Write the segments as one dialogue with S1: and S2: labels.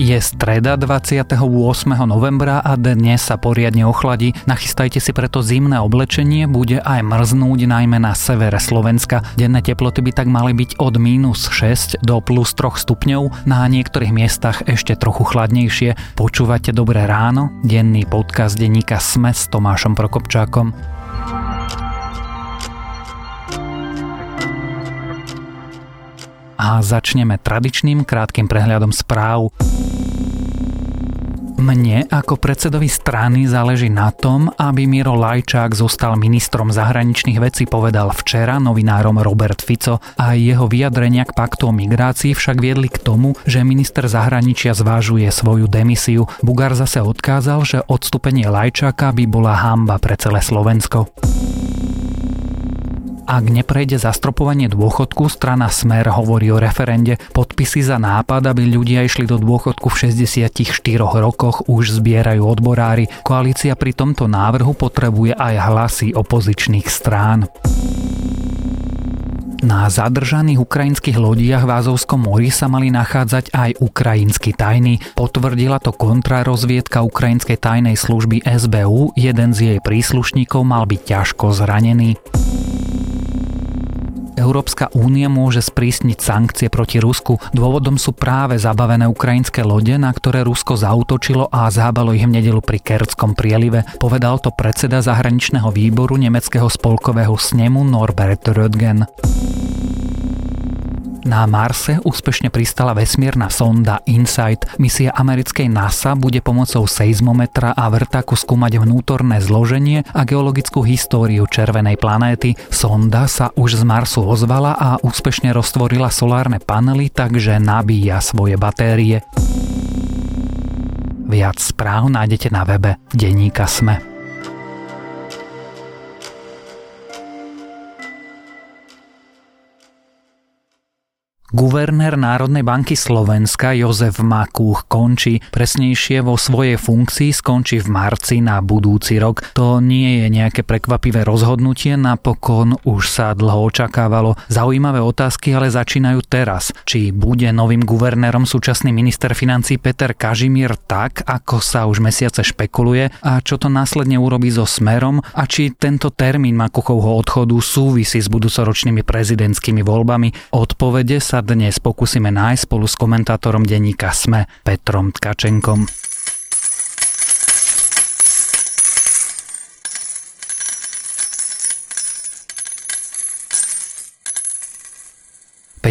S1: Je streda 28. novembra a dnes sa poriadne ochladí. Nachystajte si preto zimné oblečenie, bude aj mrznúť najmä na severe Slovenska. Denné teploty by tak mali byť od minus 6 do plus 3 stupňov, na niektorých miestach ešte trochu chladnejšie. Počúvate Dobré ráno? Denný podcast denníka Sme s Tomášom Prokopčákom. a začneme tradičným krátkým prehľadom správ. Mne ako predsedovi strany záleží na tom, aby Miro Lajčák zostal ministrom zahraničných vecí, povedal včera novinárom Robert Fico a jeho vyjadrenia k paktu o migrácii však viedli k tomu, že minister zahraničia zvážuje svoju demisiu. Bugár zase odkázal, že odstúpenie Lajčáka by bola hamba pre celé Slovensko. Ak neprejde zastropovanie dôchodku, strana Smer hovorí o referende. Podpisy za nápad, aby ľudia išli do dôchodku v 64 rokoch už zbierajú odborári. Koalícia pri tomto návrhu potrebuje aj hlasy opozičných strán. Na zadržaných ukrajinských lodiach v Azovskom mori sa mali nachádzať aj ukrajinskí tajní. Potvrdila to kontrarozviedka ukrajinskej tajnej služby SBU, jeden z jej príslušníkov mal byť ťažko zranený. Európska únia môže sprísniť sankcie proti Rusku. Dôvodom sú práve zabavené ukrajinské lode, na ktoré Rusko zautočilo a zábalo ich v nedelu pri Kertskom prielive. Povedal to predseda zahraničného výboru nemeckého spolkového snemu Norbert Röttgen. Na Marse úspešne pristala vesmírna sonda InSight. Misia americkej NASA bude pomocou seizmometra a vrtaku skúmať vnútorné zloženie a geologickú históriu červenej planéty. Sonda sa už z Marsu ozvala a úspešne roztvorila solárne panely, takže nabíja svoje batérie. Viac správ nájdete na webe Deníka Sme. Guvernér Národnej banky Slovenska Jozef Makúch končí. Presnejšie vo svojej funkcii skončí v marci na budúci rok. To nie je nejaké prekvapivé rozhodnutie, napokon už sa dlho očakávalo. Zaujímavé otázky ale začínajú teraz. Či bude novým guvernérom súčasný minister financí Peter Kažimír tak, ako sa už mesiace špekuluje a čo to následne urobí so Smerom a či tento termín Makuchovho odchodu súvisí s budúcoročnými prezidentskými voľbami. Odpovede sa dnes pokúsime nájsť spolu s komentátorom denníka SME Petrom Tkačenkom.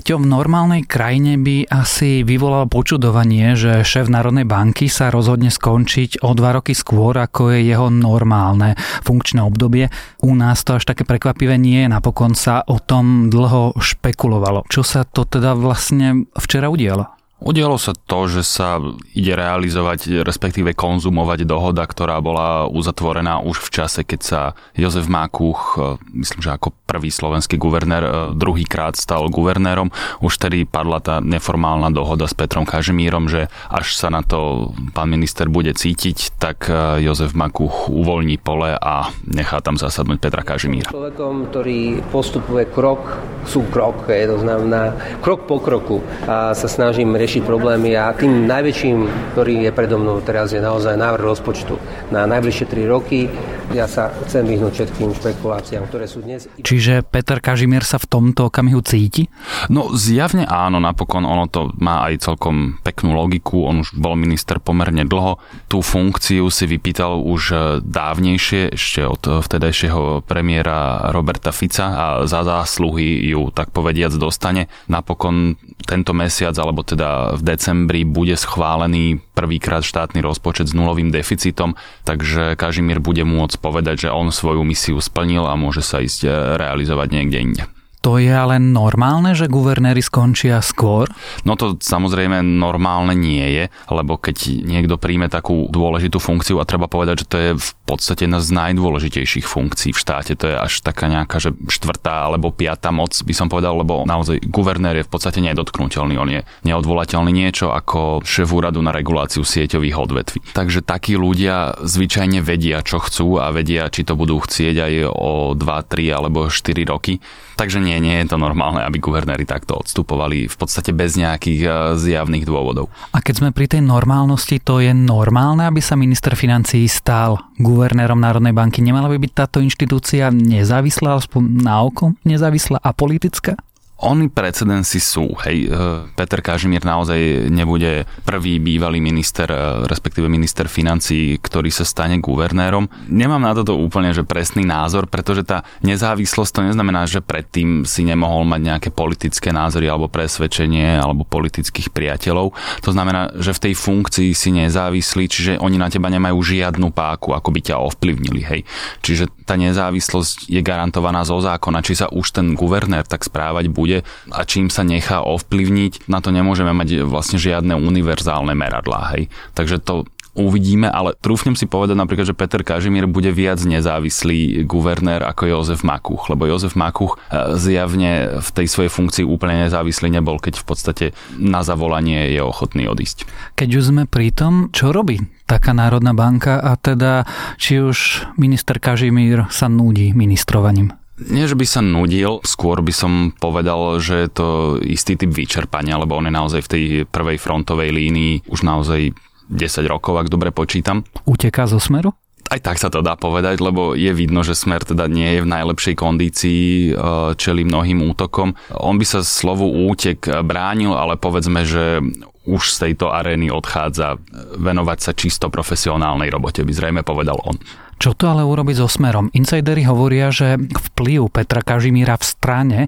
S1: Peťo, v normálnej krajine by asi vyvolal počudovanie, že šéf Národnej banky sa rozhodne skončiť o dva roky skôr, ako je jeho normálne funkčné obdobie. U nás to až také prekvapivé nie je, napokon sa o tom dlho špekulovalo. Čo sa to teda vlastne včera udialo?
S2: Udialo sa to, že sa ide realizovať, respektíve konzumovať dohoda, ktorá bola uzatvorená už v čase, keď sa Jozef Mákuch, e, myslím, že ako prvý slovenský guvernér, e, druhýkrát stal guvernérom. Už tedy padla tá neformálna dohoda s Petrom Kažimírom, že až sa na to pán minister bude cítiť, tak e, Jozef Mákuch uvoľní pole a nechá tam zasadnúť Petra Kažimíra.
S3: Človekom, ktorý postupuje krok, sú krok, je to znamená krok po kroku a sa snažím riešiť riešiť problémy a tým najväčším, ktorý je predo mnou teraz, je naozaj návrh rozpočtu na najbližšie 3 roky. Ja sa chcem vyhnúť všetkým špekuláciám, ktoré sú dnes.
S1: Čiže Peter Kažimier sa v tomto okamihu cíti?
S2: No zjavne áno, napokon ono to má aj celkom peknú logiku. On už bol minister pomerne dlho. Tú funkciu si vypýtal už dávnejšie, ešte od vtedajšieho premiéra Roberta Fica a za zásluhy ju tak povediac dostane. Napokon tento mesiac, alebo teda v decembri bude schválený prvýkrát štátny rozpočet s nulovým deficitom, takže Kažimír bude môcť povedať, že on svoju misiu splnil a môže sa ísť eh, realizovať niekde inde.
S1: To je ale normálne, že guvernéry skončia skôr?
S2: No to samozrejme normálne nie je, lebo keď niekto príjme takú dôležitú funkciu a treba povedať, že to je v podstate jedna z najdôležitejších funkcií v štáte, to je až taká nejaká, že štvrtá alebo piatá moc, by som povedal, lebo naozaj guvernér je v podstate nedotknutelný, on je neodvolateľný niečo ako šéf úradu na reguláciu sieťových odvetví. Takže takí ľudia zvyčajne vedia, čo chcú a vedia, či to budú chcieť aj o 2, 3 alebo 4 roky. Takže Nie, nie je to normálne, aby guvernéri takto odstupovali v podstate bez nejakých e, zjavných dôvodov.
S1: A keď sme pri tej normálnosti, to je normálne, aby sa minister financií stal guvernérom Národnej banky? Nemala by byť táto inštitúcia nezávislá, aspoň na oko nezávislá a politická?
S2: Oni precedensy sú. Hej, e, Peter Kažimír naozaj nebude prvý bývalý minister, e, respektíve minister financí, ktorý sa stane guvernérom. Nemám na toto úplne že presný názor, pretože tá nezávislosť to neznamená, že predtým si nemohol mať nejaké politické názory alebo presvedčenie alebo politických priateľov. To znamená, že v tej funkcii si nezávislí, čiže oni na teba nemajú žiadnu páku, ako by ťa ovplyvnili. Hej. Čiže tá nezávislosť je garantovaná zo zákona, či sa už ten guvernér tak správať bude bude a čím sa nechá ovplyvniť, na to nemôžeme mať vlastne žiadne univerzálne meradlá. Hej. Takže to uvidíme, ale trúfnem si povedať napríklad, že Peter Kažimír bude viac nezávislý guvernér ako Jozef Makuch, lebo Jozef Makuch e, zjavne v tej svojej funkcii úplne nezávislý nebol, keď v podstate na zavolanie je ochotný odísť.
S1: Keď už sme pri tom, čo robí taká Národná banka a teda či už minister Kažimír sa nudí ministrovaním?
S2: Nie, že by sa nudil, skôr by som povedal, že je to istý typ vyčerpania, lebo on je naozaj v tej prvej frontovej línii už naozaj 10 rokov, ak dobre počítam.
S1: Uteká zo smeru?
S2: Aj tak sa to dá povedať, lebo je vidno, že Smer teda nie je v najlepšej kondícii, e, čeli mnohým útokom. On by sa slovu útek bránil, ale povedzme, že už z tejto arény odchádza venovať sa čisto profesionálnej robote, by zrejme povedal on.
S1: Čo to ale urobiť so smerom? Insidery hovoria, že vplyv Petra Kažimíra v strane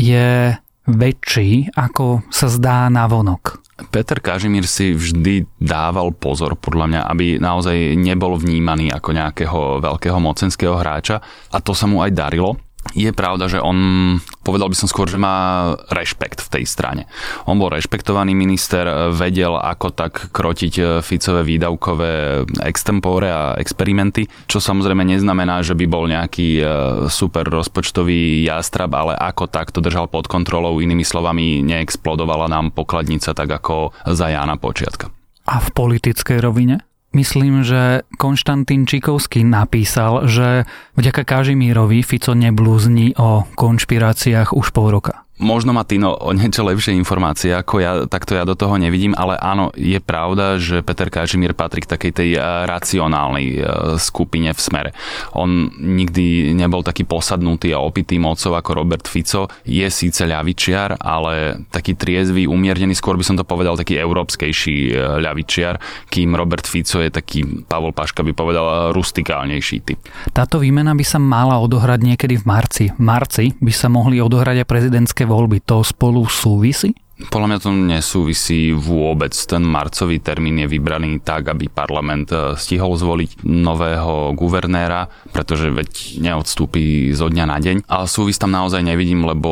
S1: je väčší, ako sa zdá na vonok.
S2: Peter Kažimír si vždy dával pozor, podľa mňa, aby naozaj nebol vnímaný ako nejakého veľkého mocenského hráča a to sa mu aj darilo je pravda, že on, povedal by som skôr, že má rešpekt v tej strane. On bol rešpektovaný minister, vedel ako tak krotiť Ficové výdavkové extempore a experimenty, čo samozrejme neznamená, že by bol nejaký e, super rozpočtový jástrab, ale ako tak to držal pod kontrolou, inými slovami neexplodovala nám pokladnica tak ako za Jána Počiatka.
S1: A v politickej rovine? Myslím, že Konštantín Čikovský napísal, že vďaka Kažimírovi Fico neblúzni o konšpiráciách už pol roka.
S2: Možno má Tino o niečo lepšie informácie ako ja, takto ja do toho nevidím, ale áno, je pravda, že Peter Kažimír patrí k takej tej eh, racionálnej eh, skupine v smere. On nikdy nebol taký posadnutý a opitý mocov ako Robert Fico. Je síce ľavičiar, ale taký triezvy, umiernený, skôr by som to povedal taký európskejší eh, ľavičiar, kým Robert Fico je taký, Pavol Paška by povedal, rustikálnejší typ.
S1: Táto výmena by sa mala odohrať niekedy v marci. V marci by sa mohli odohrať aj prezidentské prezidentské voľby, to spolu súvisí?
S2: Podľa mňa to nesúvisí vôbec. Ten marcový termín je vybraný tak, aby parlament e, stihol zvoliť nového guvernéra, pretože veď neodstúpi zo dňa na deň. Ale súvis tam naozaj nevidím, lebo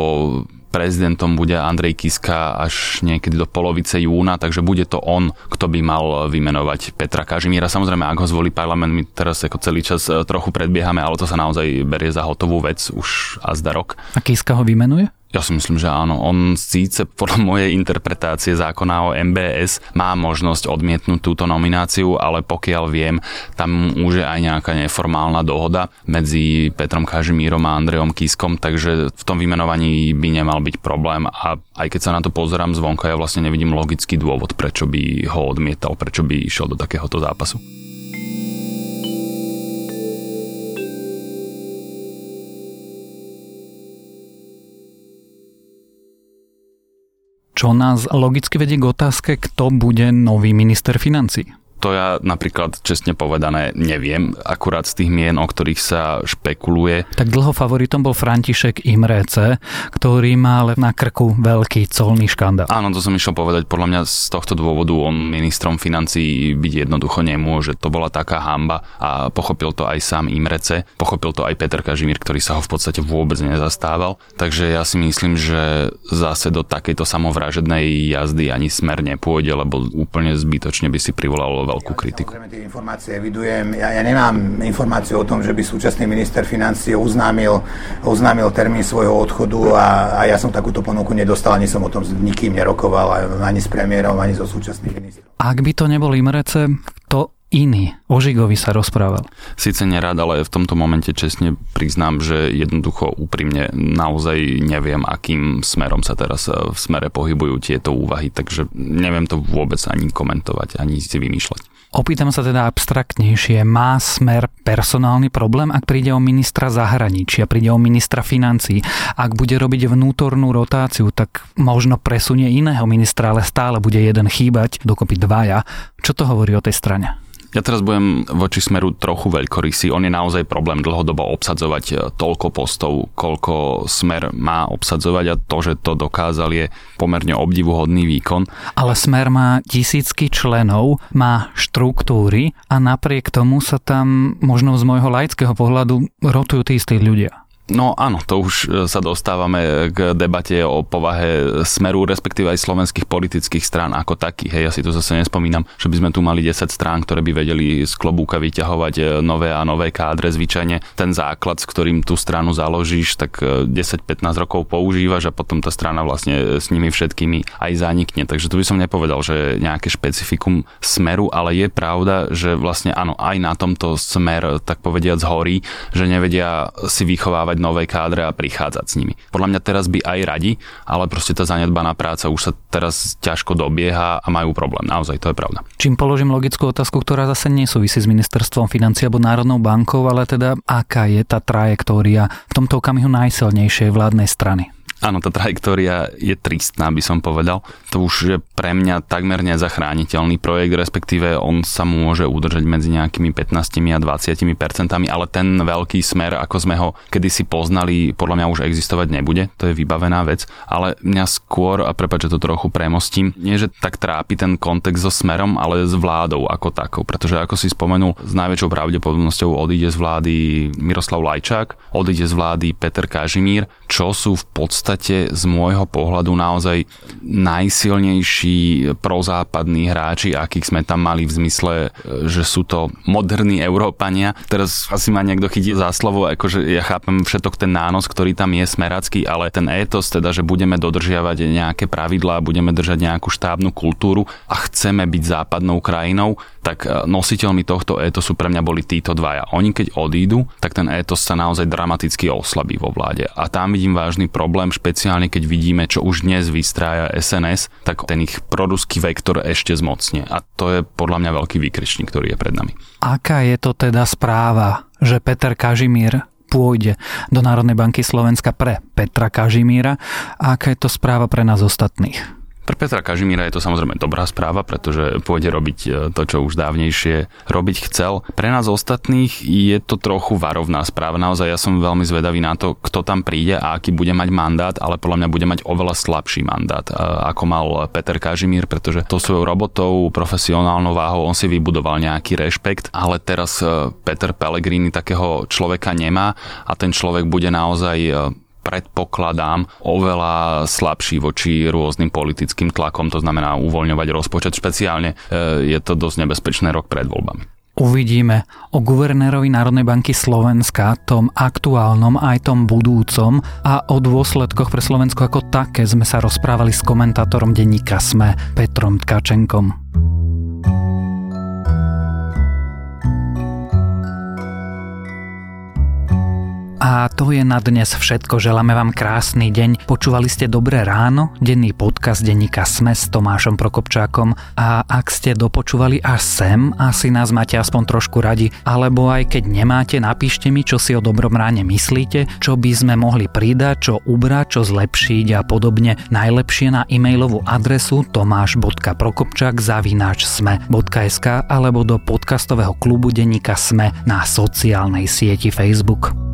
S2: prezidentom bude Andrej Kiska až niekedy do polovice júna, takže bude to on, kto by mal vymenovať Petra Kažimíra. Samozrejme, ak ho zvolí parlament, my teraz ako celý čas e, trochu predbiehame, ale to sa naozaj berie za hotovú vec už a zda rok.
S1: A Kiska ho vymenuje?
S2: Ja si myslím, že áno. On síce podľa mojej interpretácie zákona o MBS má možnosť odmietnúť túto nomináciu, ale pokiaľ viem, tam už je aj nejaká neformálna dohoda medzi Petrom Kažimírom a Andrejom Kiskom, takže v tom vymenovaní by nemal byť problém a aj keď sa na to pozerám zvonka, ja vlastne nevidím logický dôvod, prečo by ho odmietal, prečo by išiel do takéhoto zápasu.
S1: Čo nás logicky vedie k otázke, kto bude nový minister financí.
S2: To ja napríklad, čestne povedané, neviem. Akurát z tých mien, o ktorých sa špekuluje.
S1: Tak dlho favoritom bol František Imrece, ktorý má ale na krku veľký colný škandál.
S2: Áno, to som išiel povedať. Podľa mňa z tohto dôvodu on ministrom financí byť jednoducho nemôže. To bola taká hamba a pochopil to aj sám Imrece. Pochopil to aj Peter Kažimír, ktorý sa ho v podstate vôbec nezastával. Takže ja si myslím, že zase do takejto samovražednej jazdy ani smer nepôjde, lebo úplne zbytočne by si privolal veľkú kritiku.
S4: Informácie evidujem. Ja, ja nemám informáciu o tom, že by súčasný minister financie oznámil, oznámil termín svojho odchodu a, a ja som takúto ponuku nedostal, ani som o tom s nikým nerokoval, ani s premiérom, ani so súčasným ministrom.
S1: Ak by to nebol Imrece, iný. O Žigovi sa rozprával.
S2: Sice nerad, ale v tomto momente čestne priznám, že jednoducho úprimne naozaj neviem, akým smerom sa teraz e, v smere pohybujú tieto úvahy, takže neviem to vôbec ani komentovať, ani si vymýšľať.
S1: Opýtam sa teda abstraktnejšie. Má smer personálny problém, ak príde o ministra zahraničia, príde o ministra financí, ak bude robiť vnútornú rotáciu, tak možno presunie iného ministra, ale stále bude jeden chýbať, dokopy dvaja. Čo to hovorí o tej strane?
S2: Ja teraz budem voči smeru trochu veľkorysý. On je naozaj problém dlhodobo obsadzovať e, toľko postov, koľko smer má obsadzovať a to, že to dokázal je pomerne obdivuhodný výkon.
S1: Ale smer má tisícky členov, má štruktúry a napriek tomu sa tam možno z môjho laického pohľadu rotujú tí istí ľudia.
S2: No áno, to už e, sa dostávame k debate o povahe smeru, respektíve aj slovenských politických strán ako takých. Hej, ja si to zase nespomínam, že by sme tu mali 10 strán, ktoré by vedeli z klobúka vyťahovať e, nové a nové kádre. Zvyčajne ten základ, s ktorým tú stranu založíš, tak 10-15 e, rokov používaš a potom tá strana vlastne s nimi všetkými aj zanikne. Takže tu by som nepovedal, že nejaké špecifikum smeru, ale je pravda, že vlastne áno, aj na tomto smer, tak povediať, zhorí, že nevedia si vychovávať vychovávať nové kádre a prichádzať s nimi. Podľa mňa teraz by aj radi, ale proste tá zanedbaná práca už sa teraz ťažko dobieha a majú problém. Naozaj, to je pravda.
S1: Čím položím logickú otázku, ktorá zase nesúvisí s ministerstvom financí alebo Národnou bankou, ale teda aká je tá trajektória v tomto okamihu najsilnejšej vládnej strany?
S2: Áno, tá trajektória je tristná, by som povedal. To už je pre mňa takmer nezachrániteľný projekt, respektíve on sa môže udržať medzi nejakými 15 a 20 percentami, ale ten veľký smer, ako sme ho kedysi poznali, podľa mňa už existovať nebude. To je vybavená vec. Ale mňa skôr, a prepáč, že to trochu premostím, nie že tak trápi ten kontext so smerom, ale s vládou ako takou. Pretože ako si spomenul, s najväčšou pravdepodobnosťou odíde z vlády Miroslav Lajčák, odíde z vlády Peter Kažimír, čo sú v podstate z môjho pohľadu naozaj najsilnejší prozápadní hráči, akých sme tam mali v zmysle, že sú to moderní Európania. Teraz asi ma niekto chytí za slovo, akože ja chápem všetok ten nános, ktorý tam je smeracký, ale ten étos, teda, že budeme dodržiavať nejaké pravidlá, budeme držať nejakú štábnu kultúru a chceme byť západnou krajinou, tak e, nositeľmi tohto étosu pre mňa boli títo dvaja. Oni keď odídu, tak ten étos sa naozaj dramaticky oslabí vo vláde. A tam vidím vážny problém, špeciálne keď vidíme, čo už dnes vystrája SNS, tak ten ich proruský vektor ešte zmocne. A to je podľa mňa veľký výkričník, ktorý je pred nami.
S1: Aká je to teda správa, že Peter Kažimír pôjde do Národnej banky Slovenska pre Petra Kažimíra a aká je to správa pre nás ostatných?
S2: Pre Petra Kažimíra je to samozrejme dobrá správa, pretože pôjde robiť e, to, čo už dávnejšie robiť chcel. Pre nás ostatných je to trochu varovná správa. Naozaj ja som veľmi zvedavý na to, kto tam príde a aký bude mať mandát, ale podľa mňa bude mať oveľa slabší mandát, e, ako mal Peter Kažimír, pretože to svojou robotou, profesionálnou váhou on si vybudoval nejaký rešpekt, ale teraz e, Peter Pellegrini takého človeka nemá a ten človek bude naozaj predpokladám, oveľa slabší voči rôznym politickým tlakom, to znamená uvoľňovať rozpočet. Špeciálne e, je to dosť nebezpečné rok pred voľbami.
S1: Uvidíme o guvernérovi Národnej banky Slovenska, tom aktuálnom aj tom budúcom a o dôsledkoch pre Slovensko ako také sme sa rozprávali s komentátorom denníka SME Petrom Tkačenkom. A to je na dnes všetko. Želáme vám krásny deň. Počúvali ste Dobré ráno, denný podcast denníka Sme s Tomášom Prokopčákom. A ak ste dopočúvali až sem, asi nás máte aspoň trošku radi. Alebo aj keď nemáte, napíšte mi, čo si o Dobrom ráne myslíte, čo by sme mohli pridať, čo ubrať, čo zlepšiť a podobne. Najlepšie na e-mailovú adresu tomáš.prokopčák zavináč sme.sk alebo do podcastového klubu denníka Sme na sociálnej sieti Facebook.